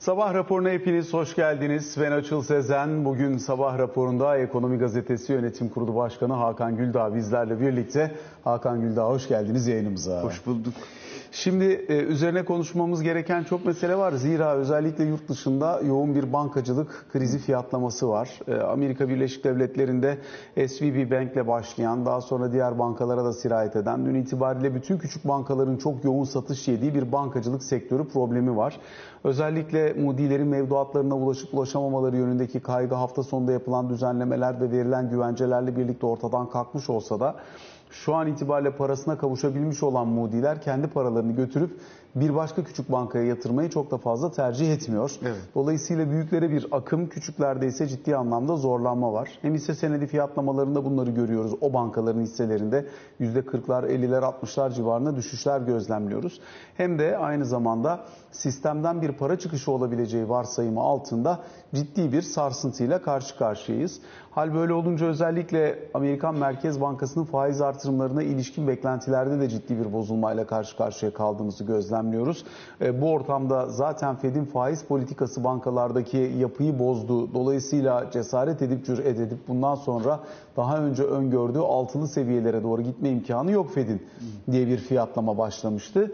Sabah raporuna hepiniz hoş geldiniz. Ben Açıl Sezen. Bugün sabah raporunda Ekonomi Gazetesi Yönetim Kurulu Başkanı Hakan Güldağ bizlerle birlikte. Hakan Güldağ hoş geldiniz yayınımıza. Hoş bulduk. Şimdi e, üzerine konuşmamız gereken çok mesele var. Zira özellikle yurt dışında yoğun bir bankacılık krizi fiyatlaması var. E, Amerika Birleşik Devletleri'nde SVB Bank'le başlayan, daha sonra diğer bankalara da sirayet eden, dün itibariyle bütün küçük bankaların çok yoğun satış yediği bir bankacılık sektörü problemi var. Özellikle Moody'lerin mevduatlarına ulaşıp ulaşamamaları yönündeki kaygı hafta sonunda yapılan düzenlemeler ve verilen güvencelerle birlikte ortadan kalkmış olsa da şu an itibariyle parasına kavuşabilmiş olan Moody'ler kendi paralarını götürüp bir başka küçük bankaya yatırmayı çok da fazla tercih etmiyor. Evet. Dolayısıyla büyüklere bir akım, küçüklerde ise ciddi anlamda zorlanma var. Hem hisse senedi fiyatlamalarında bunları görüyoruz. O bankaların hisselerinde %40'lar, 50'ler, 60'lar civarında düşüşler gözlemliyoruz. Hem de aynı zamanda sistemden bir para çıkışı olabileceği varsayımı altında ciddi bir sarsıntıyla karşı karşıyayız. Hal böyle olunca özellikle Amerikan Merkez Bankası'nın faiz artırımlarına ilişkin beklentilerde de ciddi bir bozulmayla karşı karşıya kaldığımızı gözlemliyoruz. E, bu ortamda zaten Fed'in faiz politikası bankalardaki yapıyı bozdu. Dolayısıyla cesaret edip cüret edip bundan sonra daha önce öngördüğü altılı seviyelere doğru gitme imkanı yok Fed'in diye bir fiyatlama başlamıştı.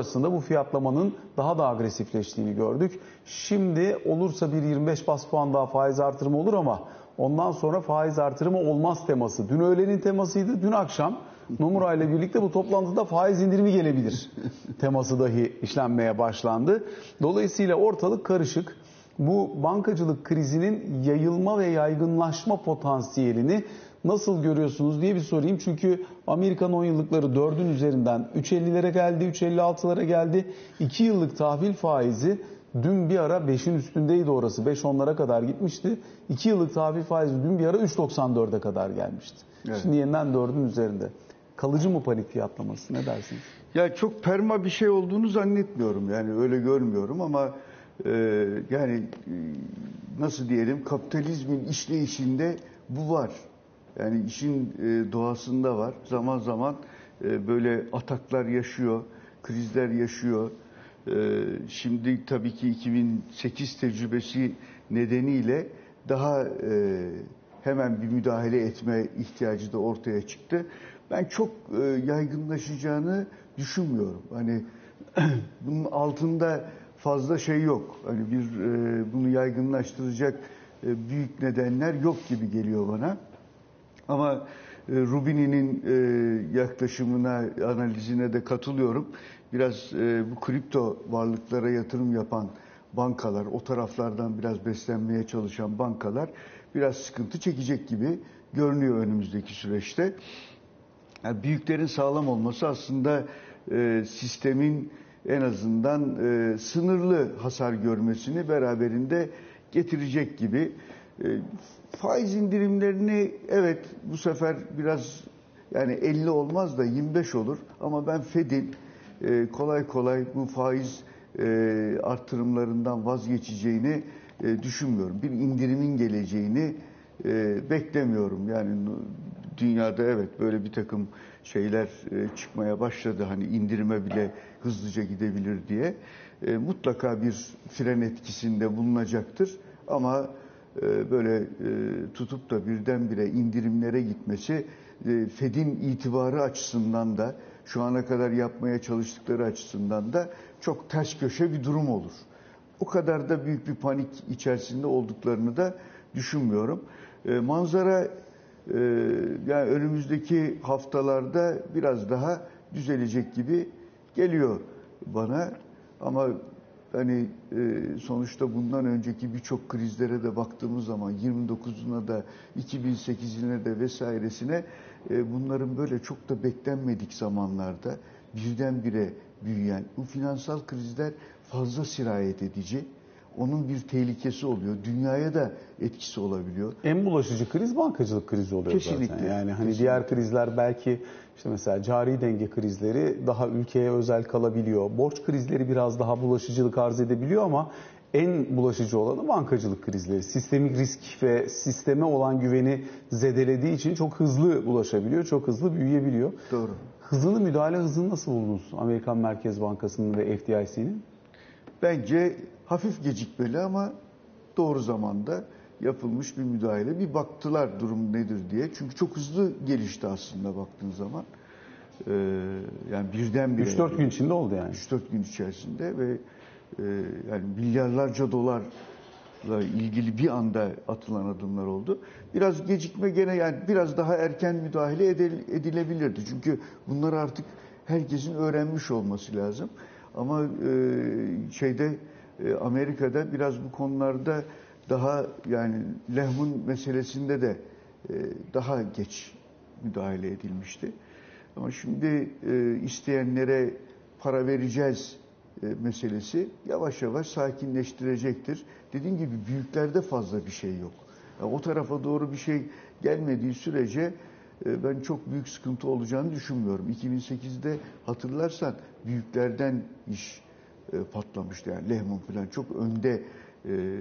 Sonrasında bu fiyatlamanın daha da agresifleştiğini gördük. Şimdi olursa bir 25 bas puan daha faiz artırımı olur ama ondan sonra faiz artırımı olmaz teması. Dün öğlenin temasıydı. Dün akşam Nomura ile birlikte bu toplantıda faiz indirimi gelebilir teması dahi işlenmeye başlandı. Dolayısıyla ortalık karışık. Bu bankacılık krizinin yayılma ve yaygınlaşma potansiyelini nasıl görüyorsunuz diye bir sorayım. Çünkü Amerikan 10 yıllıkları 4'ün üzerinden 3.50'lere geldi, 3.56'lara geldi. 2 yıllık tahvil faizi dün bir ara 5'in üstündeydi orası. 5-10'lara kadar gitmişti. 2 yıllık tahvil faizi dün bir ara 3.94'e kadar gelmişti. Evet. Şimdi yeniden 4'ün üzerinde. Kalıcı mı panik fiyatlaması ne dersiniz? Ya çok perma bir şey olduğunu zannetmiyorum. Yani öyle görmüyorum ama e, yani e, nasıl diyelim kapitalizmin işleyişinde bu var. Yani işin e, doğasında var. Zaman zaman e, böyle ataklar yaşıyor, krizler yaşıyor. E, şimdi tabii ki 2008 tecrübesi nedeniyle daha hemen bir müdahale etme ihtiyacı da ortaya çıktı. Ben çok yaygınlaşacağını düşünmüyorum. Hani bunun altında fazla şey yok. Hani bir bunu yaygınlaştıracak büyük nedenler yok gibi geliyor bana. Ama e, Rubini'nin e, yaklaşımına, analizine de katılıyorum. Biraz e, bu kripto varlıklara yatırım yapan bankalar, o taraflardan biraz beslenmeye çalışan bankalar biraz sıkıntı çekecek gibi görünüyor önümüzdeki süreçte. Yani büyüklerin sağlam olması aslında sistemin en azından sınırlı hasar görmesini beraberinde getirecek gibi. E, faiz indirimlerini evet bu sefer biraz yani 50 olmaz da 25 olur ama ben Fed'in e, kolay kolay bu faiz e, vazgeçeceğini e, düşünmüyorum. Bir indirimin geleceğini beklemiyorum. Yani dünyada evet böyle bir takım şeyler çıkmaya başladı. Hani indirime bile hızlıca gidebilir diye. Mutlaka bir fren etkisinde bulunacaktır. Ama böyle e, tutup da birdenbire indirimlere gitmesi e, Fed'in itibarı açısından da şu ana kadar yapmaya çalıştıkları açısından da çok ters köşe bir durum olur. O kadar da büyük bir panik içerisinde olduklarını da düşünmüyorum. E, manzara e, yani önümüzdeki haftalarda biraz daha düzelecek gibi geliyor bana. Ama hani e, sonuçta bundan önceki birçok krizlere de baktığımız zaman 29'una da 2008'ine de vesairesine e, bunların böyle çok da beklenmedik zamanlarda birdenbire büyüyen bu finansal krizler fazla sirayet edici. Onun bir tehlikesi oluyor. Dünyaya da etkisi olabiliyor. En bulaşıcı kriz bankacılık krizi oluyor Kesinlikle. zaten. Yani hani Kesinlikle. diğer krizler belki işte mesela cari denge krizleri daha ülkeye özel kalabiliyor. Borç krizleri biraz daha bulaşıcılık arz edebiliyor ama en bulaşıcı olanı bankacılık krizleri. Sistemik risk ve sisteme olan güveni zedelediği için çok hızlı bulaşabiliyor, çok hızlı büyüyebiliyor. Doğru. Hızını müdahale hızını nasıl buldunuz Amerikan Merkez Bankası'nın ve FDIC'nin? Bence hafif gecikmeli ama doğru zamanda yapılmış bir müdahale. Bir baktılar durum nedir diye. Çünkü çok hızlı gelişti aslında baktığın zaman. Ee, yani birdenbire. 3-4 gün içinde oldu yani. 3-4 gün içerisinde ve e, yani milyarlarca dolarla ilgili bir anda atılan adımlar oldu. Biraz gecikme gene yani biraz daha erken müdahale edil- edilebilirdi. Çünkü bunları artık herkesin öğrenmiş olması lazım. Ama e, şeyde e, Amerika'da biraz bu konularda daha yani lehmun meselesinde de e, daha geç müdahale edilmişti. Ama şimdi e, isteyenlere para vereceğiz e, meselesi yavaş yavaş sakinleştirecektir. Dediğim gibi büyüklerde fazla bir şey yok. Yani o tarafa doğru bir şey gelmediği sürece ben çok büyük sıkıntı olacağını düşünmüyorum. 2008'de hatırlarsan büyüklerden iş e, patlamıştı. Yani Lehman falan çok önde e,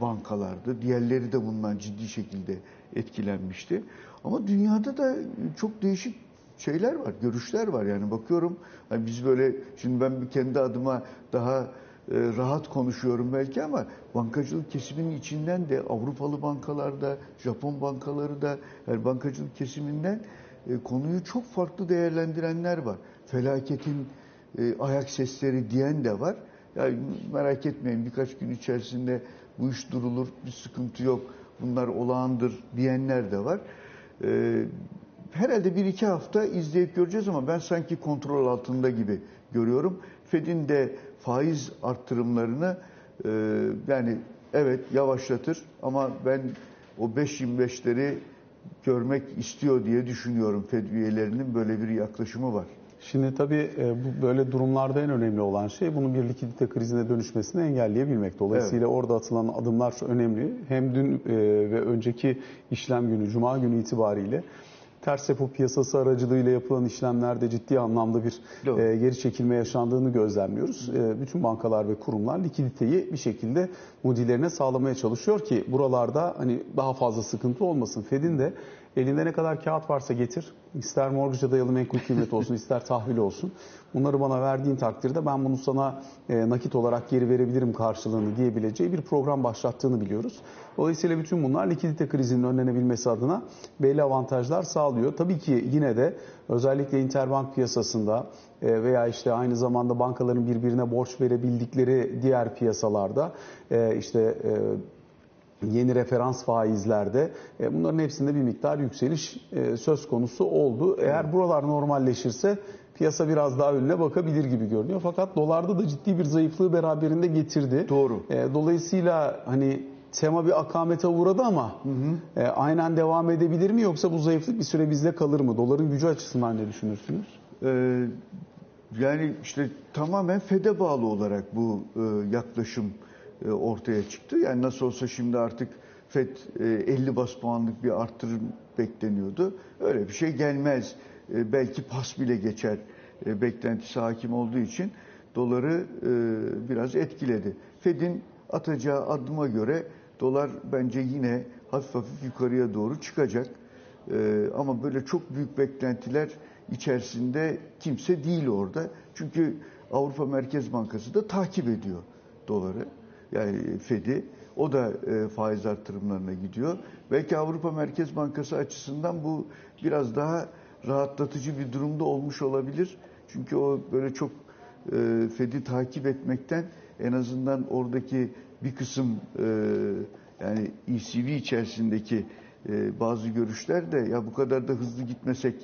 bankalardı. Diğerleri de bundan ciddi şekilde etkilenmişti. Ama dünyada da çok değişik şeyler var, görüşler var. Yani bakıyorum hani biz böyle şimdi ben kendi adıma daha e, rahat konuşuyorum belki ama bankacılık kesiminin içinden de Avrupalı bankalarda, Japon bankaları da yani bankacılık kesiminden e, konuyu çok farklı değerlendirenler var. Felaketin e, ayak sesleri diyen de var. Yani merak etmeyin birkaç gün içerisinde bu iş durulur, bir sıkıntı yok, bunlar olağandır diyenler de var. E, herhalde bir iki hafta izleyip göreceğiz ama ben sanki kontrol altında gibi görüyorum. Fed'in de faiz arttırımlarını e, yani evet yavaşlatır ama ben o 5.25'leri görmek istiyor diye düşünüyorum. Fed üyelerinin böyle bir yaklaşımı var. Şimdi tabii e, bu böyle durumlarda en önemli olan şey bunun bir likidite krizine dönüşmesini engelleyebilmek. Dolayısıyla orada atılan adımlar önemli. Hem dün e, ve önceki işlem günü, cuma günü itibariyle ters repo piyasası aracılığıyla yapılan işlemlerde ciddi anlamda bir Doğru. e, geri çekilme yaşandığını gözlemliyoruz. E, bütün bankalar ve kurumlar likiditeyi bir şekilde mudilerine sağlamaya çalışıyor ki buralarda hani daha fazla sıkıntı olmasın. Fed'in de elinde ne kadar kağıt varsa getir. İster mortgage'a dayalı menkul kıymet olsun, ister tahvil olsun. Bunları bana verdiğin takdirde ben bunu sana e, nakit olarak geri verebilirim karşılığını diyebileceği bir program başlattığını biliyoruz. Dolayısıyla bütün bunlar likidite krizinin önlenebilmesi adına belli avantajlar sağlıyor. Tabii ki yine de özellikle interbank piyasasında e, veya işte aynı zamanda bankaların birbirine borç verebildikleri diğer piyasalarda e, işte e, yeni referans faizlerde e, bunların hepsinde bir miktar yükseliş e, söz konusu oldu. Eğer buralar normalleşirse piyasa biraz daha önüne bakabilir gibi görünüyor. Fakat dolarda da ciddi bir zayıflığı beraberinde getirdi. Doğru. E, Dolayısıyla hani tema bir akamete uğradı ama e, aynen devam edebilir mi yoksa bu zayıflık bir süre bizde kalır mı? Doların gücü açısından ne düşünürsünüz? Ee, yani işte tamamen FED'e bağlı olarak bu e, yaklaşım ortaya çıktı. Yani nasıl olsa şimdi artık FED e, 50 bas puanlık bir arttırım bekleniyordu. Öyle bir şey gelmez. E, belki pas bile geçer e, beklentisi hakim olduğu için doları e, biraz etkiledi. FED'in atacağı adıma göre dolar bence yine hafif hafif yukarıya doğru çıkacak. Ama böyle çok büyük beklentiler içerisinde kimse değil orada. Çünkü Avrupa Merkez Bankası da takip ediyor doları. Yani Fed'i. O da e, faiz artırımlarına gidiyor. Belki Avrupa Merkez Bankası açısından bu biraz daha rahatlatıcı bir durumda olmuş olabilir. Çünkü o böyle çok e, Fed'i takip etmekten en azından oradaki bir kısım e, yani ECB içerisindeki e, bazı görüşler de ya bu kadar da hızlı gitmesek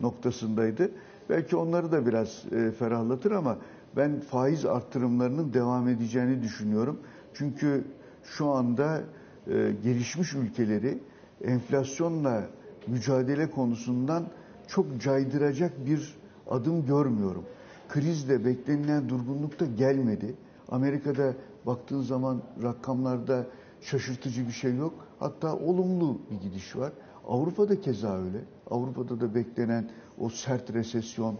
noktasındaydı. Belki onları da biraz e, ferahlatır ama ben faiz arttırımlarının devam edeceğini düşünüyorum. Çünkü şu anda e, gelişmiş ülkeleri enflasyonla mücadele konusundan çok caydıracak bir adım görmüyorum. Krizde beklenilen durgunluk da gelmedi. Amerika'da baktığın zaman rakamlarda şaşırtıcı bir şey yok. Hatta olumlu bir gidiş var. Avrupa'da keza öyle. Avrupa'da da beklenen o sert resesyon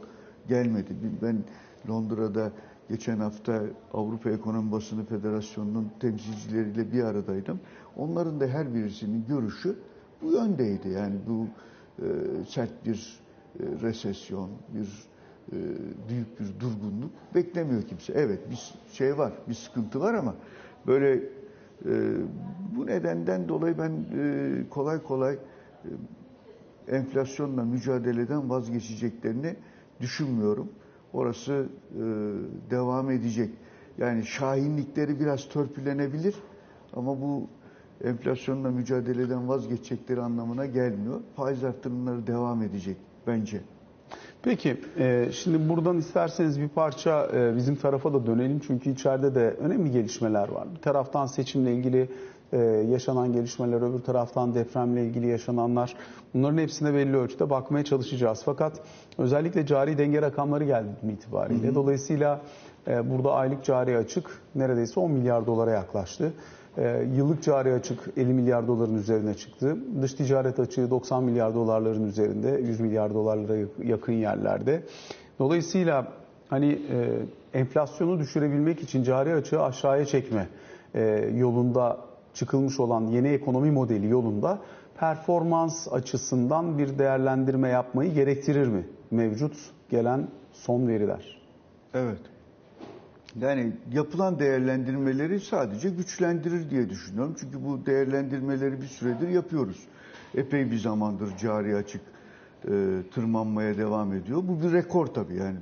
gelmedi. Ben Londra'da geçen hafta Avrupa Ekonomi Basını Federasyonu'nun temsilcileriyle bir aradaydım. Onların da her birisinin görüşü bu yöndeydi. Yani bu e, sert bir e, resesyon, bir e, büyük bir durgunluk beklemiyor kimse. Evet bir şey var, bir sıkıntı var ama böyle e, bu nedenden dolayı ben e, kolay kolay e, enflasyonla mücadeleden vazgeçeceklerini düşünmüyorum. Orası e, devam edecek. Yani şahinlikleri biraz törpülenebilir ama bu enflasyonla mücadeleden vazgeçecekleri anlamına gelmiyor. Faiz artırımları devam edecek bence. Peki, e, şimdi buradan isterseniz bir parça e, bizim tarafa da dönelim. Çünkü içeride de önemli gelişmeler var. Bir taraftan seçimle ilgili e, yaşanan gelişmeler, öbür taraftan depremle ilgili yaşananlar. Bunların hepsine belli ölçüde bakmaya çalışacağız. Fakat özellikle cari denge rakamları geldi itibariyle. Hı hı. Dolayısıyla burada aylık cari açık neredeyse 10 milyar dolara yaklaştı. E, yıllık cari açık 50 milyar doların üzerine çıktı. Dış ticaret açığı 90 milyar dolarların üzerinde, 100 milyar dolarlara yakın yerlerde. Dolayısıyla hani e, enflasyonu düşürebilmek için cari açığı aşağıya çekme e, yolunda çıkılmış olan yeni ekonomi modeli yolunda performans açısından bir değerlendirme yapmayı gerektirir mi mevcut gelen son veriler? Evet. Yani yapılan değerlendirmeleri sadece güçlendirir diye düşünüyorum. Çünkü bu değerlendirmeleri bir süredir yapıyoruz. Epey bir zamandır cari açık e, tırmanmaya devam ediyor. Bu bir rekor tabii yani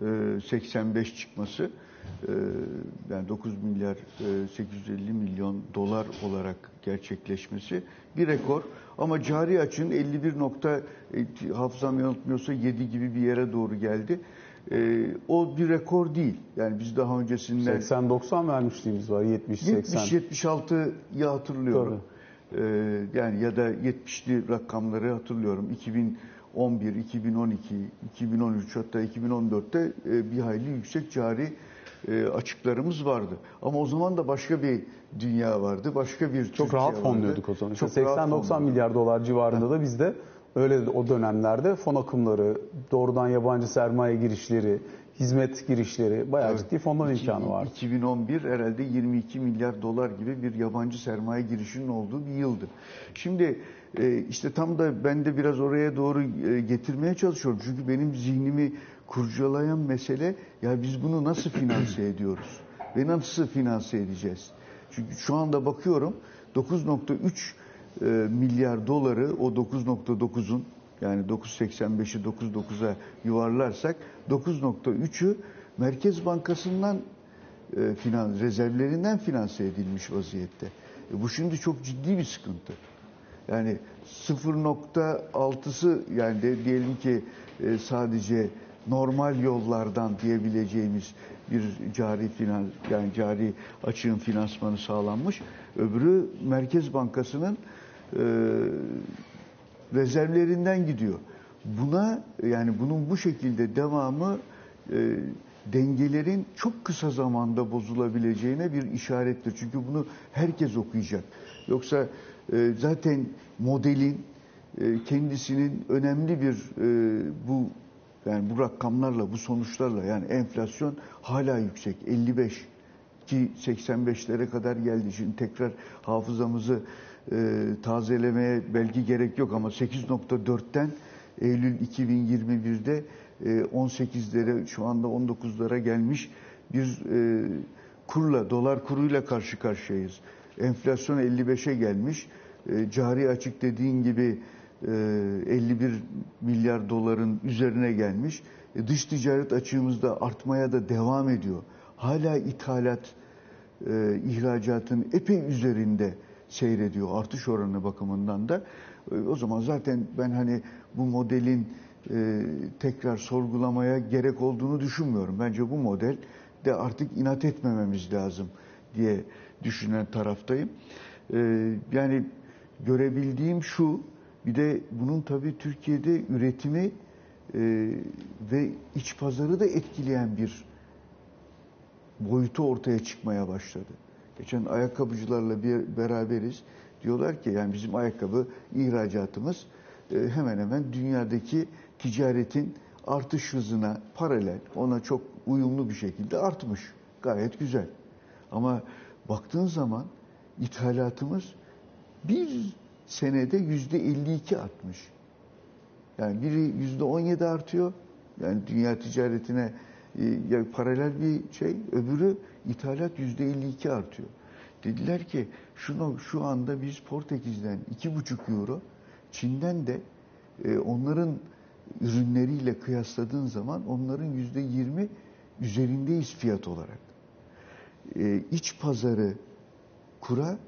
9.85 e, çıkması e, yani 9 milyar e, 850 milyon dolar olarak gerçekleşmesi bir rekor. Ama cari açığın 51 nokta e, hafızam yanıltmıyorsa 7 gibi bir yere doğru geldi. E, o bir rekor değil. Yani biz daha öncesinden 80-90 vermişliğimiz var 70-80. 70-76'yı hatırlıyorum. Tabii. E, yani ya da 70'li rakamları hatırlıyorum. 2011, 2012, 2013 hatta 2014'te e, bir hayli yüksek cari e, açıklarımız vardı. Ama o zaman da başka bir dünya vardı. Başka bir Çok Türkiye rahat fonluyorduk o zaman. İşte 80-90 milyar dolar civarında da bizde Öyle o dönemlerde fon akımları, doğrudan yabancı sermaye girişleri, hizmet girişleri bayağı evet. ciddi fondan imkanı var. 2011 herhalde 22 milyar dolar gibi bir yabancı sermaye girişinin olduğu bir yıldı. Şimdi e, işte tam da ben de biraz oraya doğru e, getirmeye çalışıyorum. Çünkü benim zihnimi kurcalayan mesele ya biz bunu nasıl finanse ediyoruz? Ve nasıl finanse edeceğiz? Çünkü şu anda bakıyorum 9.3 e, milyar doları o 9.9'un yani 9.85'i 9.9'a yuvarlarsak 9.3'ü Merkez Bankası'ndan e, finans rezervlerinden finanse edilmiş vaziyette. E, bu şimdi çok ciddi bir sıkıntı. Yani 0.6'sı yani de diyelim ki e, sadece normal yollardan diyebileceğimiz bir cari finans yani cari açığın finansmanı sağlanmış. Öbürü Merkez Bankası'nın rezervlerinden gidiyor. Buna yani bunun bu şekilde devamı e, dengelerin çok kısa zamanda bozulabileceğine bir işarettir. Çünkü bunu herkes okuyacak. Yoksa e, zaten modelin e, kendisinin önemli bir e, bu yani bu rakamlarla, bu sonuçlarla yani enflasyon hala yüksek. 55 ki 85'lere kadar geldi. Şimdi tekrar hafızamızı e, tazelemeye belki gerek yok ama 8.4'ten Eylül 2021'de e, 18'lere şu anda 19'lara gelmiş bir e, kurla, dolar kuruyla karşı karşıyayız. Enflasyon 55'e gelmiş. E, cari açık dediğin gibi e, 51 milyar doların üzerine gelmiş. E, dış ticaret açığımızda artmaya da devam ediyor. Hala ithalat, e, ihracatın epey üzerinde seyrediyor artış oranı bakımından da. E, o zaman zaten ben hani bu modelin e, tekrar sorgulamaya gerek olduğunu düşünmüyorum. Bence bu model de artık inat etmememiz lazım diye düşünen taraftayım. E, yani görebildiğim şu, bir de bunun tabii Türkiye'de üretimi ve iç pazarı da etkileyen bir boyutu ortaya çıkmaya başladı. Geçen ayakkabıcılarla bir beraberiz. Diyorlar ki yani bizim ayakkabı ihracatımız e, hemen hemen dünyadaki ticaretin artış hızına paralel, ona çok uyumlu bir şekilde artmış. Gayet güzel. Ama baktığın zaman ithalatımız bir senede yüzde 52 artmış. Yani biri yüzde 17 artıyor, Yani dünya ticaretine e, ya paralel bir şey. Öbürü ithalat yüzde 52 artıyor. Dediler ki şunu şu anda biz Portekiz'den iki buçuk euro, Çin'den de e, onların ürünleriyle kıyasladığın zaman onların yüzde 20 üzerindeyiz fiyat olarak. E, iç pazarı kura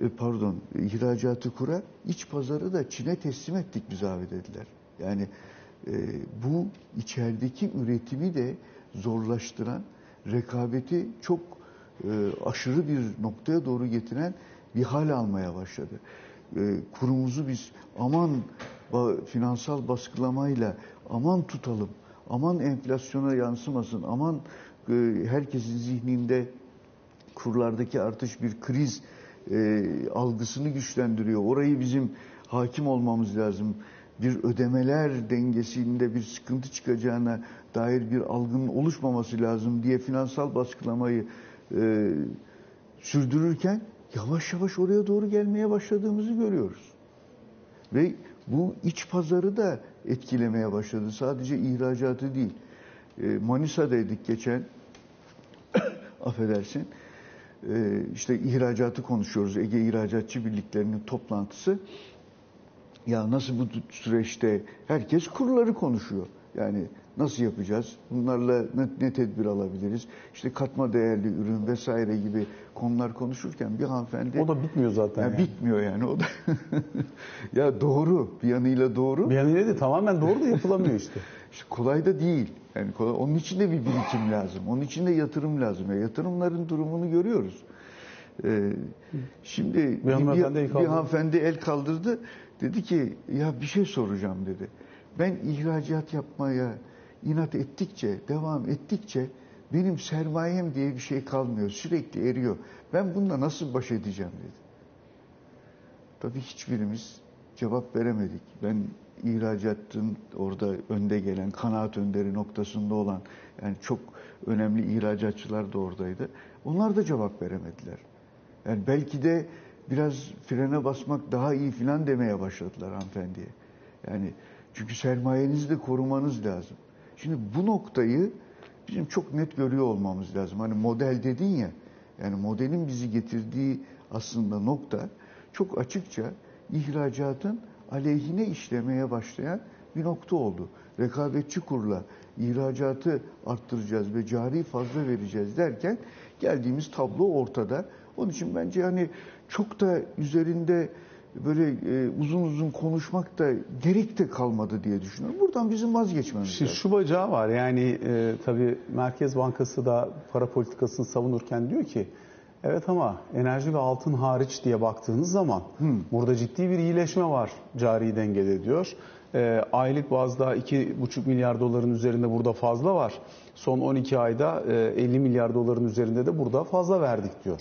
e, pardon ihracatı kura iç pazarı da Çin'e teslim ettik biz abi dediler. Yani e, bu içerideki üretimi de zorlaştıran rekabeti çok e, aşırı bir noktaya doğru getiren bir hal almaya başladı. E, kurumuzu biz aman finansal baskılamayla aman tutalım, aman enflasyona yansımasın, aman e, herkesin zihninde kurlardaki artış bir kriz e, algısını güçlendiriyor. Orayı bizim hakim olmamız lazım. Bir ödemeler dengesinde bir sıkıntı çıkacağına dair bir algının oluşmaması lazım diye finansal baskılamayı e, sürdürürken yavaş yavaş oraya doğru gelmeye başladığımızı görüyoruz. Ve bu iç pazarı da etkilemeye başladı. Sadece ihracatı değil. E, Manisa'daydık geçen, affedersin, e, işte ihracatı konuşuyoruz. Ege İhracatçı Birliklerinin toplantısı. Ya nasıl bu süreçte herkes kurları konuşuyor. Yani nasıl yapacağız? Bunlarla ne, ne tedbir alabiliriz? İşte katma değerli ürün vesaire gibi konular konuşurken bir hanımefendi... O da bitmiyor zaten. Yani yani. Bitmiyor yani o da. ya doğru, bir yanıyla doğru. Bir yanıyla de tamamen doğru da yapılamıyor işte. İşte kolay da değil. Yani kolay, onun için de bir birikim lazım. Onun için de yatırım lazım. Ya yatırımların durumunu görüyoruz. Ee, şimdi Bir bir, hanımefendi bir hanımefendi el kaldırdı. Dedi ki ya bir şey soracağım dedi. Ben ihracat yapmaya inat ettikçe, devam ettikçe benim sermayem diye bir şey kalmıyor. Sürekli eriyor. Ben bununla nasıl baş edeceğim dedi. Tabii hiçbirimiz cevap veremedik. Ben ihracatın orada önde gelen, kanaat önderi noktasında olan yani çok önemli ihracatçılar da oradaydı. Onlar da cevap veremediler. Yani belki de biraz frene basmak daha iyi filan demeye başladılar hanımefendiye. Yani çünkü sermayenizi de korumanız lazım. Şimdi bu noktayı bizim çok net görüyor olmamız lazım. Hani model dedin ya, yani modelin bizi getirdiği aslında nokta çok açıkça ihracatın aleyhine işlemeye başlayan bir nokta oldu. Rekabetçi kurla ihracatı arttıracağız ve cari fazla vereceğiz derken geldiğimiz tablo ortada. Onun için bence hani çok da üzerinde böyle e, uzun uzun konuşmak da gerek de kalmadı diye düşünüyorum. Buradan bizim vazgeçmemiz Şimdi lazım. şu bacağı var yani e, tabii Merkez Bankası da para politikasını savunurken diyor ki evet ama enerji ve altın hariç diye baktığınız zaman burada ciddi bir iyileşme var cari dengede diyor. E, aylık bazda 2,5 milyar doların üzerinde burada fazla var. Son 12 ayda e, 50 milyar doların üzerinde de burada fazla verdik diyor.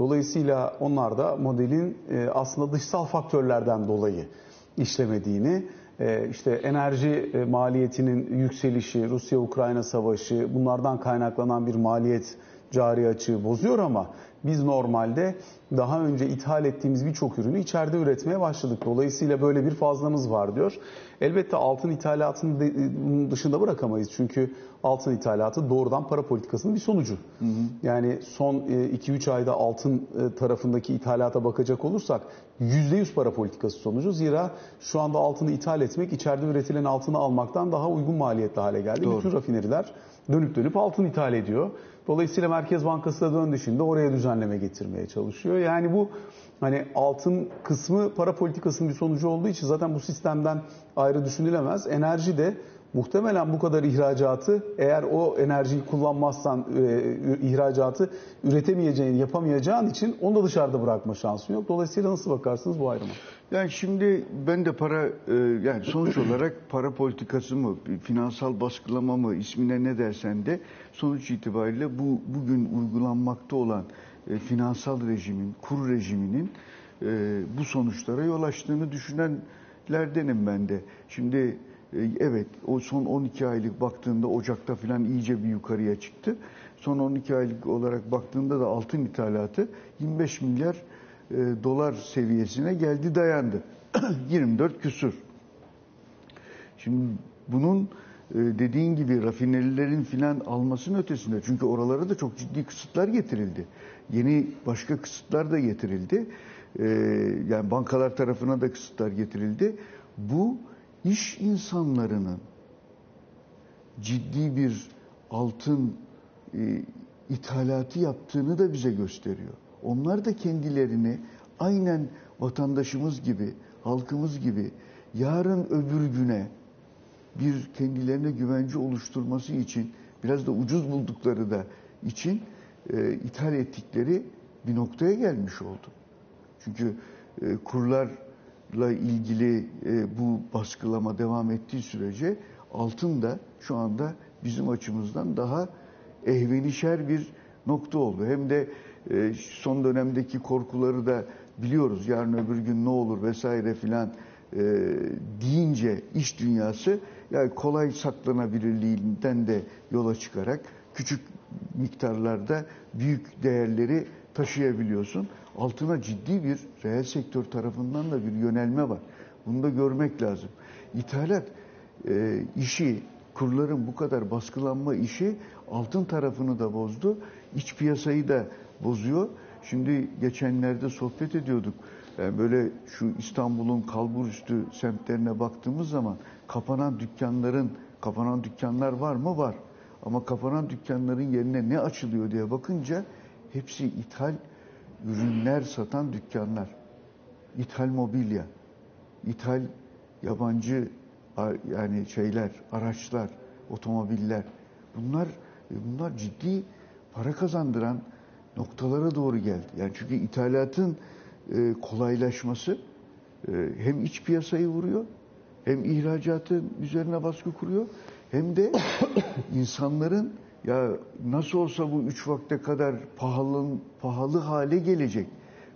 Dolayısıyla onlar da modelin e, aslında dışsal faktörlerden dolayı işlemediğini, e, işte enerji e, maliyetinin yükselişi, Rusya-Ukrayna savaşı bunlardan kaynaklanan bir maliyet cari açığı bozuyor ama biz normalde daha önce ithal ettiğimiz birçok ürünü içeride üretmeye başladık. Dolayısıyla böyle bir fazlamız var diyor. Elbette altın ithalatını de- dışında bırakamayız. Çünkü altın ithalatı doğrudan para politikasının bir sonucu. Yani son 2-3 ayda altın e, tarafındaki ithalata bakacak olursak %100 para politikası sonucu. Zira şu anda altını ithal etmek içeride üretilen altını almaktan daha uygun maliyetli hale geldi. Doğru. Bütün rafineriler dönüp dönüp altın ithal ediyor. Dolayısıyla Merkez Bankası da döndü şimdi oraya düzenleme getirmeye çalışıyor. Yani bu hani altın kısmı para politikasının bir sonucu olduğu için zaten bu sistemden ayrı düşünülemez. Enerji de muhtemelen bu kadar ihracatı eğer o enerjiyi kullanmazsan e, ihracatı üretemeyeceğin, yapamayacağın için onu da dışarıda bırakma şansın yok. Dolayısıyla nasıl bakarsınız bu ayrıma? Yani şimdi ben de para e, yani sonuç olarak para politikası mı, finansal baskılama mı ismine ne dersen de sonuç itibariyle bu bugün uygulanmakta olan e, finansal rejimin, kur rejiminin e, bu sonuçlara yol açtığını düşünenlerdenim ben de. Şimdi evet o son 12 aylık baktığında Ocak'ta falan iyice bir yukarıya çıktı. Son 12 aylık olarak baktığında da altın ithalatı 25 milyar e, dolar seviyesine geldi dayandı. 24 küsur. Şimdi bunun e, dediğin gibi rafinerilerin filan almasının ötesinde. Çünkü oralara da çok ciddi kısıtlar getirildi. Yeni başka kısıtlar da getirildi. E, yani bankalar tarafına da kısıtlar getirildi. Bu iş insanlarının ciddi bir altın e, ithalatı yaptığını da bize gösteriyor. Onlar da kendilerini aynen vatandaşımız gibi, halkımız gibi yarın öbür güne bir kendilerine güvence oluşturması için biraz da ucuz buldukları da için e, ithal ettikleri bir noktaya gelmiş oldu. Çünkü e, kurlarla ilgili e, bu baskılama devam ettiği sürece altın da şu anda bizim açımızdan daha ehvenişer bir nokta oldu. Hem de e, son dönemdeki korkuları da biliyoruz. Yarın öbür gün ne olur vesaire filan e, deyince iş dünyası yani kolay saklanabilirliğinden de yola çıkarak küçük miktarlarda büyük değerleri taşıyabiliyorsun. Altına ciddi bir reel sektör tarafından da bir yönelme var. Bunu da görmek lazım. İthalat e, işi, kurların bu kadar baskılanma işi altın tarafını da bozdu. iç piyasayı da bozuyor. Şimdi geçenlerde sohbet ediyorduk. Yani böyle şu İstanbul'un kalburüstü semtlerine baktığımız zaman kapanan dükkanların, kapanan dükkanlar var mı? Var. Ama kapanan dükkanların yerine ne açılıyor diye bakınca hepsi ithal ürünler satan dükkanlar. İthal mobilya, ithal yabancı yani şeyler, araçlar, otomobiller. Bunlar bunlar ciddi para kazandıran noktalara doğru geldi. Yani çünkü ithalatın e, kolaylaşması e, hem iç piyasayı vuruyor, hem ihracatın üzerine baskı kuruyor, hem de insanların ya nasıl olsa bu üç vakte kadar pahalı, pahalı hale gelecek.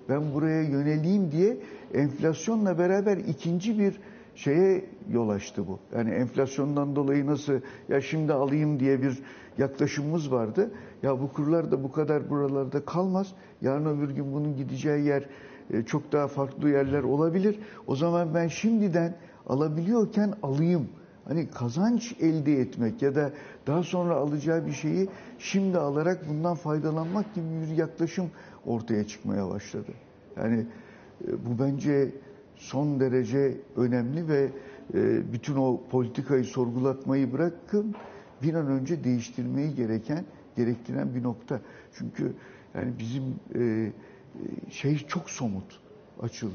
Ben buraya yöneleyim diye enflasyonla beraber ikinci bir şeye yol açtı bu. Yani enflasyondan dolayı nasıl ya şimdi alayım diye bir yaklaşımımız vardı. Ya bu kurlar da bu kadar buralarda kalmaz. Yarın öbür gün bunun gideceği yer e, çok daha farklı yerler olabilir. O zaman ben şimdiden alabiliyorken alayım. Hani kazanç elde etmek ya da daha sonra alacağı bir şeyi şimdi alarak bundan faydalanmak gibi bir yaklaşım ortaya çıkmaya başladı. Yani e, bu bence son derece önemli ve e, bütün o politikayı sorgulatmayı bırakın bir an önce değiştirmeyi gereken gerektiren bir nokta. Çünkü yani bizim e, şey çok somut açıl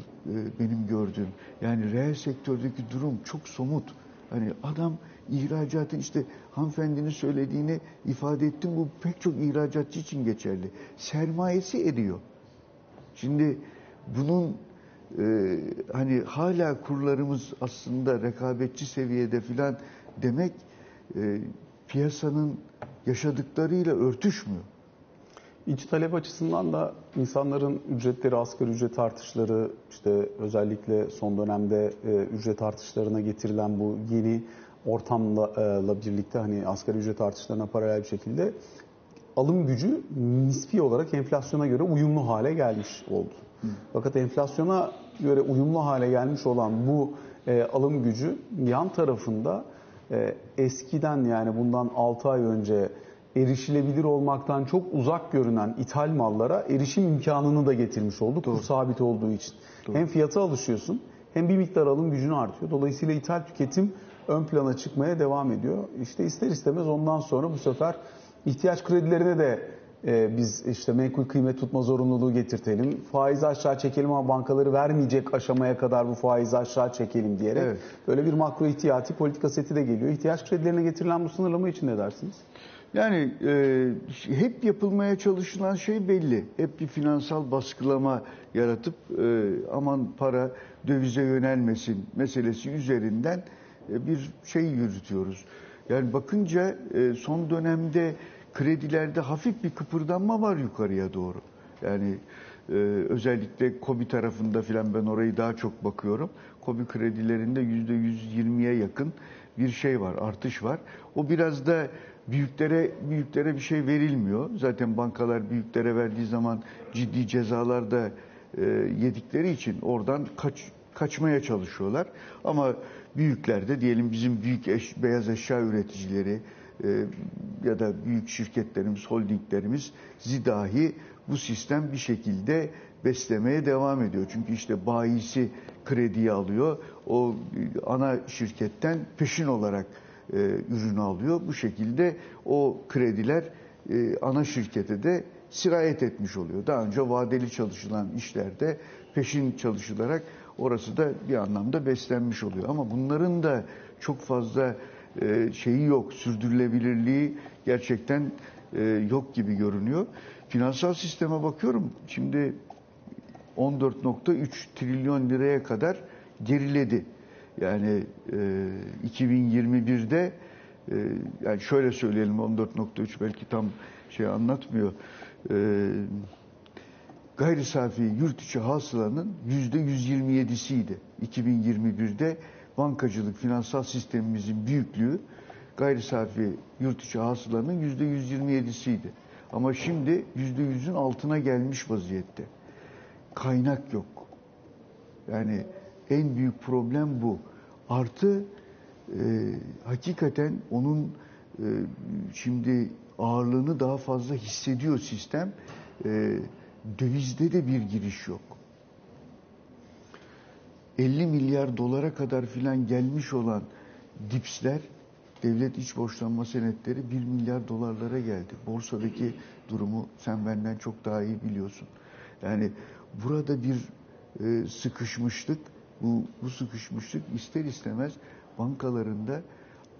benim gördüğüm. Yani reel sektördeki durum çok somut. Hani adam ihracatın işte hanımefendinin söylediğini ifade ettim. Bu pek çok ihracatçı için geçerli. Sermayesi ediyor. Şimdi bunun e, hani hala kurlarımız aslında rekabetçi seviyede filan demek e, piyasanın yaşadıklarıyla örtüşmüyor. İç talep açısından da insanların ücretleri, asgari ücret artışları, işte özellikle son dönemde e, ücret artışlarına getirilen bu yeni ortamla e, birlikte hani asgari ücret artışlarına paralel bir şekilde alım gücü nispi olarak enflasyona göre uyumlu hale gelmiş oldu. Hı. Fakat enflasyona göre uyumlu hale gelmiş olan bu e, alım gücü yan tarafında e, eskiden yani bundan 6 ay önce erişilebilir olmaktan çok uzak görünen ithal mallara erişim imkanını da getirmiş olduk. Doğru. Bu sabit olduğu için. Doğru. Hem fiyata alışıyorsun hem bir miktar alım gücünü artıyor. Dolayısıyla ithal tüketim ön plana çıkmaya devam ediyor. İşte ister istemez ondan sonra bu sefer ihtiyaç kredilerine de e, biz işte menkul kıymet tutma zorunluluğu getirtelim. Faizi aşağı çekelim ama bankaları vermeyecek aşamaya kadar bu faizi aşağı çekelim diyerek evet. böyle bir makro ihtiyati politika seti de geliyor. İhtiyaç kredilerine getirilen bu sınırlama için ne dersiniz? Yani e, hep yapılmaya çalışılan şey belli. Hep bir finansal baskılama yaratıp e, aman para dövize yönelmesin meselesi üzerinden e, bir şey yürütüyoruz. Yani bakınca e, son dönemde kredilerde hafif bir kıpırdanma var yukarıya doğru. Yani e, özellikle KOBİ tarafında filan ben orayı daha çok bakıyorum. KOBİ kredilerinde %120'ye yakın bir şey var, artış var. O biraz da büyüklere büyüklere bir şey verilmiyor. Zaten bankalar büyüklere verdiği zaman ciddi cezalar da e, yedikleri için oradan kaç kaçmaya çalışıyorlar. Ama büyüklerde diyelim bizim büyük eş, beyaz eşya üreticileri e, ya da büyük şirketlerimiz, holdinglerimiz dahi bu sistem bir şekilde beslemeye devam ediyor. Çünkü işte bayisi krediyi alıyor. O e, ana şirketten peşin olarak e, ürünü alıyor. Bu şekilde o krediler e, ana şirkete de sirayet etmiş oluyor. Daha önce vadeli çalışılan işlerde peşin çalışılarak orası da bir anlamda beslenmiş oluyor. Ama bunların da çok fazla e, şeyi yok, sürdürülebilirliği gerçekten e, yok gibi görünüyor. Finansal sisteme bakıyorum. Şimdi 14.3 trilyon liraya kadar geriledi. Yani e, 2021'de e, yani şöyle söyleyelim 14.3 belki tam şey anlatmıyor. E, gayri safi yurt içi hasılanın %127'siydi. 2021'de bankacılık finansal sistemimizin büyüklüğü gayri safi yurt içi hasılanın %127'siydi. Ama şimdi %100'ün altına gelmiş vaziyette. Kaynak yok. Yani en büyük problem bu. Artı e, hakikaten onun e, şimdi ağırlığını daha fazla hissediyor sistem. E, dövizde de bir giriş yok. 50 milyar dolara kadar filan gelmiş olan dipsler, devlet iç borçlanma senetleri 1 milyar dolarlara geldi. Borsadaki durumu sen benden çok daha iyi biliyorsun. Yani burada bir e, sıkışmışlık, bu, bu sıkışmışlık ister istemez bankalarında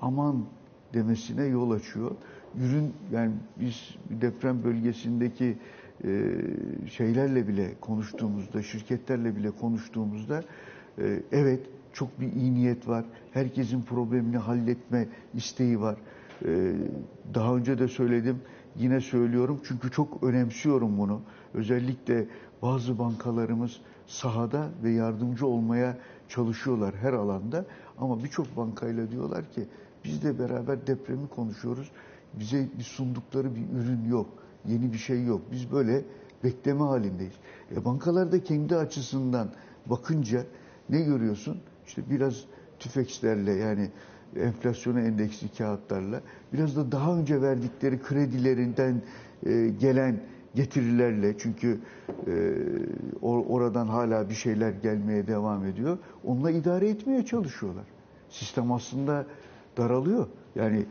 aman demesine yol açıyor. Ürün yani biz deprem bölgesindeki e, şeylerle bile konuştuğumuzda, şirketlerle bile konuştuğumuzda e, evet çok bir iyi niyet var. Herkesin problemini halletme isteği var. E, daha önce de söyledim, yine söylüyorum çünkü çok önemsiyorum bunu. Özellikle bazı bankalarımız sahada ve yardımcı olmaya çalışıyorlar her alanda. Ama birçok bankayla diyorlar ki biz de beraber depremi konuşuyoruz. Bize bir sundukları bir ürün yok. Yeni bir şey yok. Biz böyle bekleme halindeyiz. E bankalar da kendi açısından bakınca ne görüyorsun? İşte biraz tüfekslerle yani enflasyona endeksli kağıtlarla biraz da daha önce verdikleri kredilerinden e, gelen getirilerle çünkü e, oradan hala bir şeyler gelmeye devam ediyor. Onunla idare etmeye çalışıyorlar. Sistem aslında daralıyor. Yani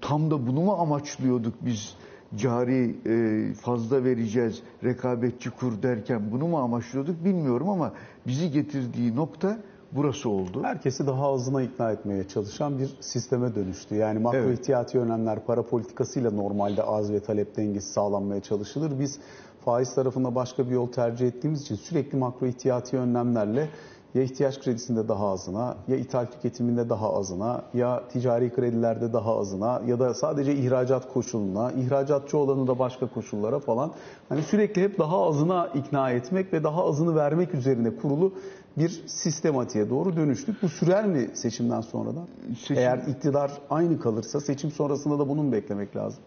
tam da bunu mu amaçlıyorduk biz cari e, fazla vereceğiz, rekabetçi kur derken bunu mu amaçlıyorduk bilmiyorum ama bizi getirdiği nokta burası oldu. Herkesi daha azına ikna etmeye çalışan bir sisteme dönüştü. Yani makro Evet. ihtiyati önlemler para politikasıyla normalde arz ve talep dengesi sağlanmaya çalışılır. Biz faiz tarafında başka bir yol tercih ettiğimiz için sürekli makro ihtiyati önlemlerle ya ihtiyaç kredisinde daha azına, ya ithal tüketiminde daha azına, ya ticari kredilerde daha azına ya da sadece ihracat koşuluna, ihracatçı olanı da başka koşullara falan. Hani sürekli hep daha azına ikna etmek ve daha azını vermek üzerine kurulu bir sistematiğe doğru dönüştük. Bu sürer mi seçimden sonra da? Seçim- Eğer iktidar aynı kalırsa seçim sonrasında da bunu mu beklemek lazım?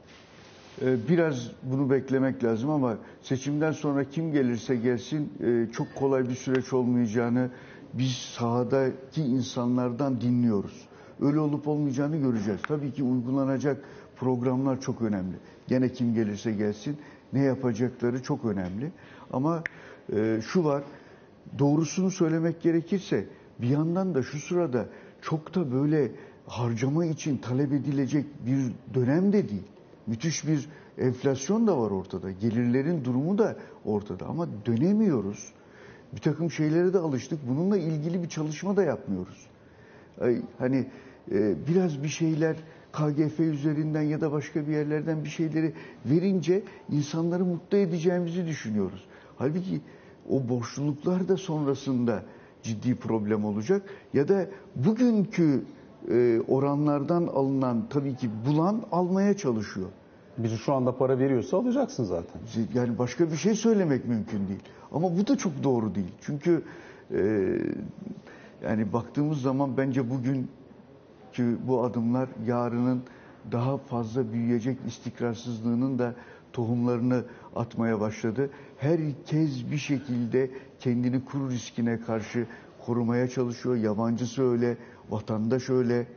Ee, Biraz bunu beklemek lazım ama seçimden sonra kim gelirse gelsin e, çok kolay bir süreç olmayacağını biz sahadaki insanlardan dinliyoruz. Öyle olup olmayacağını göreceğiz. Tabii ki uygulanacak programlar çok önemli. Gene kim gelirse gelsin ne yapacakları çok önemli. Ama e, şu var, doğrusunu söylemek gerekirse bir yandan da şu sırada çok da böyle harcama için talep edilecek bir dönem de değil. Müthiş bir enflasyon da var ortada. Gelirlerin durumu da ortada ama dönemiyoruz. Bir takım şeylere de alıştık. Bununla ilgili bir çalışma da yapmıyoruz. Hani e, biraz bir şeyler KGF üzerinden ya da başka bir yerlerden bir şeyleri verince insanları mutlu edeceğimizi düşünüyoruz. Halbuki o borçluluklar da sonrasında ciddi problem olacak ya da bugünkü e, oranlardan alınan tabii ki bulan almaya çalışıyor. Biri şu anda para veriyorsa alacaksın zaten. Yani başka bir şey söylemek mümkün değil. Ama bu da çok doğru değil. Çünkü e, yani baktığımız zaman bence bugünkü bu adımlar yarının daha fazla büyüyecek istikrarsızlığının da tohumlarını atmaya başladı. Herkes bir şekilde kendini kur riskine karşı korumaya çalışıyor. Yabancısı öyle, vatandaş öyle.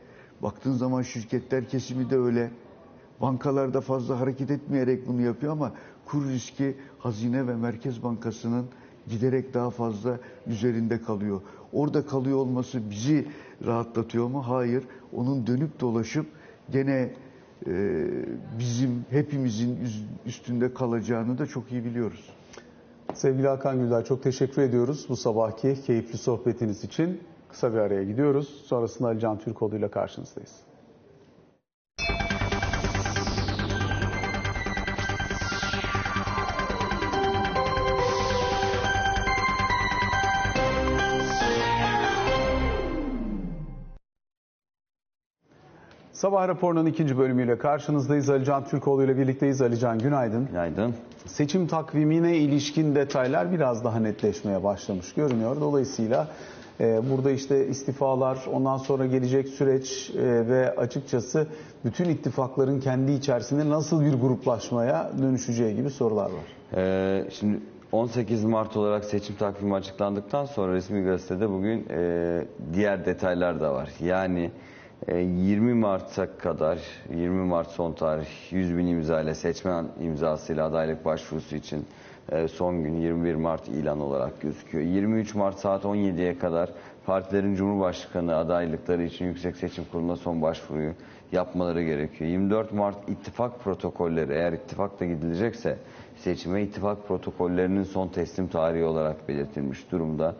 Baktığın zaman şirketler kesimi de öyle. Bankalar da fazla hareket etmeyerek bunu yapıyor ama kur riski Hazine ve Merkez Bankası'nın giderek daha fazla üzerinde kalıyor. Orada kalıyor olması bizi rahatlatıyor mu? Hayır. Onun dönüp dolaşıp gene bizim hepimizin üstünde kalacağını da çok iyi biliyoruz. Sevgili Hakan Güldar çok teşekkür ediyoruz bu sabahki keyifli sohbetiniz için. Kısa bir araya gidiyoruz. Sonrasında Ali Can Türkoğlu ile karşınızdayız. Sabah raporunun ikinci bölümüyle karşınızdayız. Alican Türkoğlu ile birlikteyiz. Alican günaydın. Günaydın. Seçim takvimine ilişkin detaylar biraz daha netleşmeye başlamış görünüyor. Dolayısıyla e, burada işte istifalar, ondan sonra gelecek süreç e, ve açıkçası bütün ittifakların kendi içerisinde nasıl bir gruplaşmaya dönüşeceği gibi sorular var. Ee, şimdi 18 Mart olarak seçim takvimi açıklandıktan sonra resmi gazetede bugün e, diğer detaylar da var. Yani 20 e, Mart'a kadar 20 Mart son tarih 100 bin imza ile seçmen imzasıyla adaylık başvurusu için e, son gün 21 Mart ilan olarak gözüküyor. 23 Mart saat 17'ye kadar partilerin Cumhurbaşkanı adaylıkları için Yüksek Seçim Kurulu'na son başvuruyu yapmaları gerekiyor. 24 Mart ittifak protokolleri eğer ittifakla gidilecekse seçime ittifak protokollerinin son teslim tarihi olarak belirtilmiş durumda.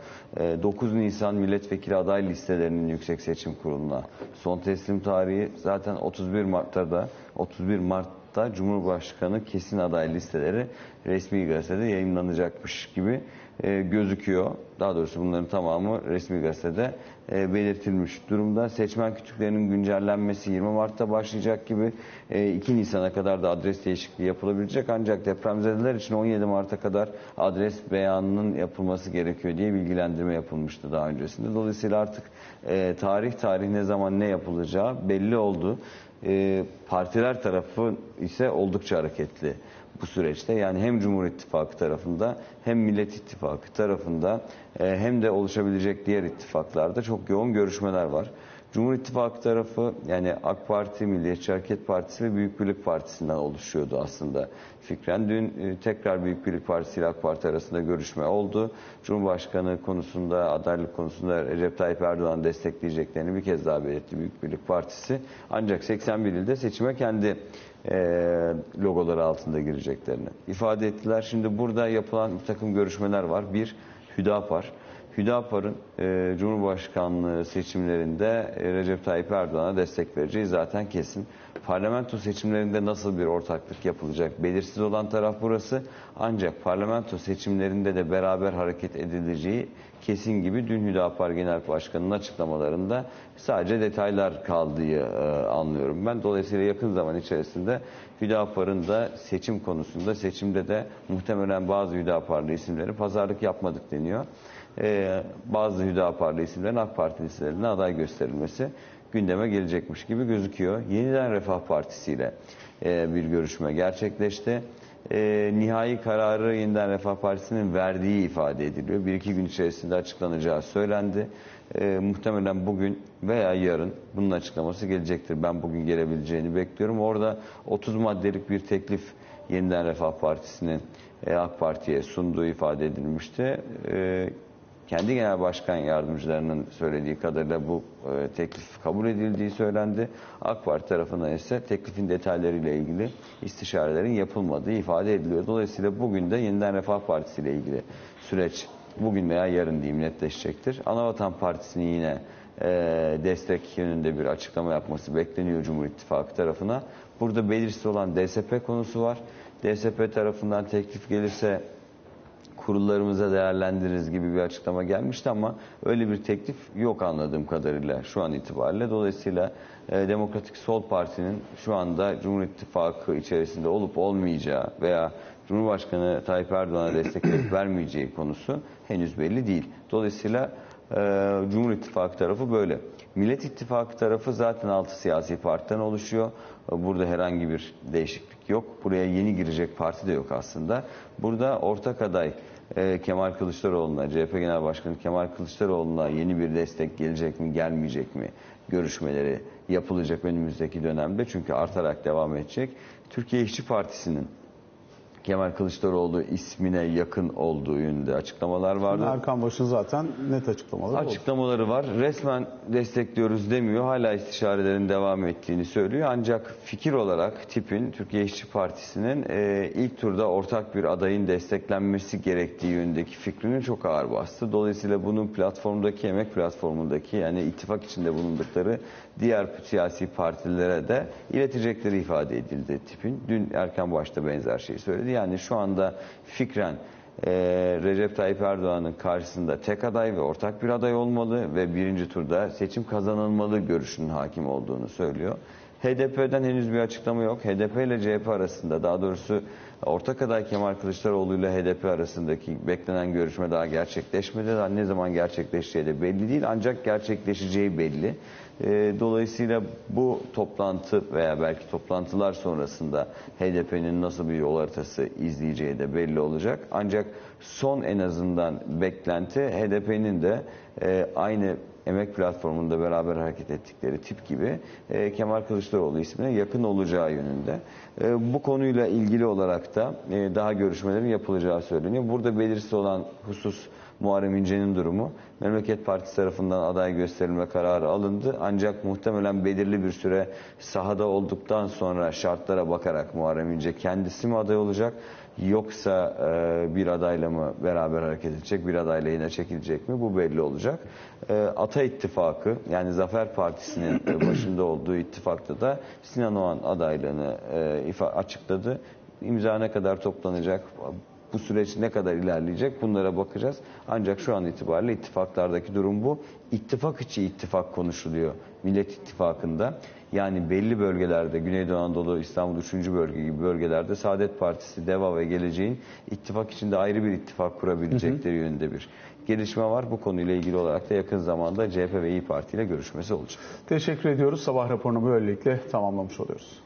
9 ee, Nisan milletvekili aday listelerinin Yüksek Seçim Kurulu'na son teslim tarihi zaten 31 Mart'ta da 31 Mart'ta Cumhurbaşkanı kesin aday listeleri resmi gazetede yayınlanacakmış gibi e, gözüküyor. Daha doğrusu bunların tamamı resmi gazetede e, belirtilmiş durumda. Seçmen kütüklerinin güncellenmesi 20 Mart'ta başlayacak gibi e, 2 Nisan'a kadar da adres değişikliği yapılabilecek. Ancak depremzedeler için 17 Mart'a kadar adres beyanının yapılması gerekiyor diye bilgilendirme yapılmıştı daha öncesinde. Dolayısıyla artık e, tarih tarih ne zaman ne yapılacağı belli oldu. E, partiler tarafı ise oldukça hareketli bu süreçte. Yani hem Cumhur İttifakı tarafında hem Millet İttifakı tarafında e, hem de oluşabilecek diğer ittifaklarda çok yoğun görüşmeler var. Cumhur İttifakı tarafı yani AK Parti, Milliyetçi Hareket Partisi ve Büyük Birlik Partisi'nden oluşuyordu aslında fikren. Dün e, tekrar Büyük Birlik Partisi ile AK Parti arasında görüşme oldu. Cumhurbaşkanı konusunda, adaylık konusunda Recep Tayyip Erdoğan destekleyeceklerini bir kez daha belirtti Büyük Birlik Partisi. Ancak 81 ilde seçime kendi logoları altında gireceklerini ifade ettiler. Şimdi burada yapılan bir takım görüşmeler var. Bir, Hüdapar. Hüdapar'ın e, Cumhurbaşkanlığı seçimlerinde e, Recep Tayyip Erdoğan'a destek vereceği zaten kesin. Parlamento seçimlerinde nasıl bir ortaklık yapılacak belirsiz olan taraf burası. Ancak parlamento seçimlerinde de beraber hareket edileceği kesin gibi dün Hüdapar Genel Başkanı'nın açıklamalarında sadece detaylar kaldığı e, anlıyorum ben. Dolayısıyla yakın zaman içerisinde Hüdapar'ın da seçim konusunda seçimde de muhtemelen bazı Hüdaparlı isimleri pazarlık yapmadık deniyor. Ee, bazı Hüdaparlı isimlerin AK Parti listelerine aday gösterilmesi gündeme gelecekmiş gibi gözüküyor. Yeniden Refah Partisi ile e, bir görüşme gerçekleşti. E, nihai kararı Yeniden Refah Partisi'nin verdiği ifade ediliyor. Bir iki gün içerisinde açıklanacağı söylendi. E, muhtemelen bugün veya yarın bunun açıklaması gelecektir. Ben bugün gelebileceğini bekliyorum. Orada 30 maddelik bir teklif Yeniden Refah Partisi'nin e, AK Parti'ye sunduğu ifade edilmişti. E, kendi genel başkan yardımcılarının söylediği kadarıyla bu e, teklif kabul edildiği söylendi. AK Parti tarafından ise teklifin detaylarıyla ilgili istişarelerin yapılmadığı ifade ediliyor. Dolayısıyla bugün de yeniden Refah Partisi ile ilgili süreç bugün veya yarın diyeyim netleşecektir. Anavatan Partisi'nin yine e, destek yönünde bir açıklama yapması bekleniyor Cumhur İttifakı tarafına. Burada belirsiz olan DSP konusu var. DSP tarafından teklif gelirse kurullarımıza değerlendiririz gibi bir açıklama gelmişti ama öyle bir teklif yok anladığım kadarıyla şu an itibariyle. Dolayısıyla e, Demokratik Sol Parti'nin şu anda Cumhur İttifakı içerisinde olup olmayacağı veya Cumhurbaşkanı Tayyip Erdoğan'a destek vermeyeceği konusu henüz belli değil. Dolayısıyla Ee, Cumhur İttifakı tarafı böyle. Millet İttifakı tarafı zaten altı siyasi partiden oluşuyor. Ee, Burada herhangi bir değişiklik yok. Buraya yeni girecek parti de yok aslında. Burada ortak aday e, Kemal Kılıçdaroğlu'na, CHP Genel Başkanı Kemal Kılıçdaroğlu'na yeni bir destek gelecek mi, gelmeyecek mi görüşmeleri yapılacak önümüzdeki dönemde. Çünkü artarak devam edecek. Türkiye İşçi Partisi'nin Kemal Kılıçdaroğlu ismine yakın olduğu yönünde açıklamalar vardı. Erkan Baş'ın zaten net açıklamaları oldu. Açıklamaları var. Resmen destekliyoruz demiyor. Hala istişarelerin devam ettiğini söylüyor. Ancak fikir olarak tipin Türkiye İşçi Partisi'nin e, ilk turda ortak bir adayın desteklenmesi gerektiği yönündeki fikrinin çok ağır bastı. Dolayısıyla bunun platformdaki, emek platformundaki yani ittifak içinde bulundukları diğer siyasi partilere de iletecekleri ifade edildi tipin. Dün erken başta benzer şeyi söyledi. Yani şu anda fikren ee, Recep Tayyip Erdoğan'ın karşısında tek aday ve ortak bir aday olmalı ve birinci turda seçim kazanılmalı görüşünün hakim olduğunu söylüyor. HDP'den henüz bir açıklama yok. HDP ile CHP arasında daha doğrusu ortak aday Kemal Kılıçdaroğlu ile HDP arasındaki beklenen görüşme daha gerçekleşmedi. Daha ne zaman gerçekleşeceği de belli değil ancak gerçekleşeceği belli. Ee, Dolayısıyla bu toplantı veya belki toplantılar sonrasında HDP'nin nasıl bir yol haritası izleyeceği de belli olacak. Ancak son en azından beklenti HDP'nin de e, aynı emek platformunda beraber hareket ettikleri tip gibi e, Kemal Kılıçdaroğlu ismine yakın olacağı yönünde. E, bu konuyla ilgili olarak da e, daha görüşmelerin yapılacağı söyleniyor. Burada belirsiz olan husus Muharrem İnce'nin durumu. Memleket Partisi tarafından aday gösterilme kararı alındı. Ancak muhtemelen belirli bir süre sahada olduktan sonra şartlara bakarak Muharrem İnce kendisi mi aday olacak yoksa e, bir adayla mı beraber hareket edecek, bir adayla yine çekilecek mi bu belli olacak. E, Ata İttifakı yani Zafer Partisi'nin e, başında olduğu ittifakta da Sinan Oğan adaylığını e, açıkladı. İmza ne kadar toplanacak, bu süreç ne kadar ilerleyecek bunlara bakacağız. Ancak şu an itibariyle ittifaklardaki durum bu. İttifak içi ittifak konuşuluyor Millet İttifakı'nda. Yani belli bölgelerde Güneydoğu Anadolu, İstanbul 3. bölge gibi bölgelerde Saadet Partisi, DEVA ve Geleceğin ittifak içinde ayrı bir ittifak kurabilecekleri yönünde bir gelişme var. Bu konuyla ilgili olarak da yakın zamanda CHP ve İyi Parti ile görüşmesi olacak. Teşekkür ediyoruz. Sabah raporunu böylelikle tamamlamış oluyoruz.